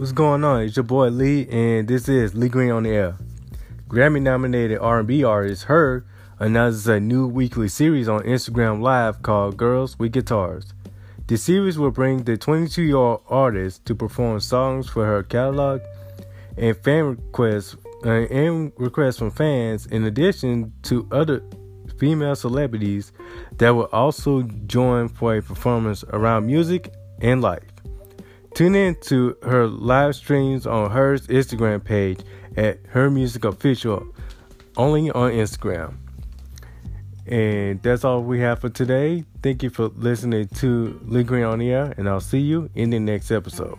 What's going on? It's your boy Lee, and this is Lee Green on the air. Grammy-nominated R&B artist H.E.R. announces a new weekly series on Instagram Live called Girls with Guitars. The series will bring the 22-year-old artist to perform songs for her catalog and fan requests uh, and requests from fans, in addition to other female celebrities that will also join for a performance around music and life. Tune in to her live streams on her Instagram page at Her Music Official, only on Instagram. And that's all we have for today. Thank you for listening to Green on the Air, and I'll see you in the next episode.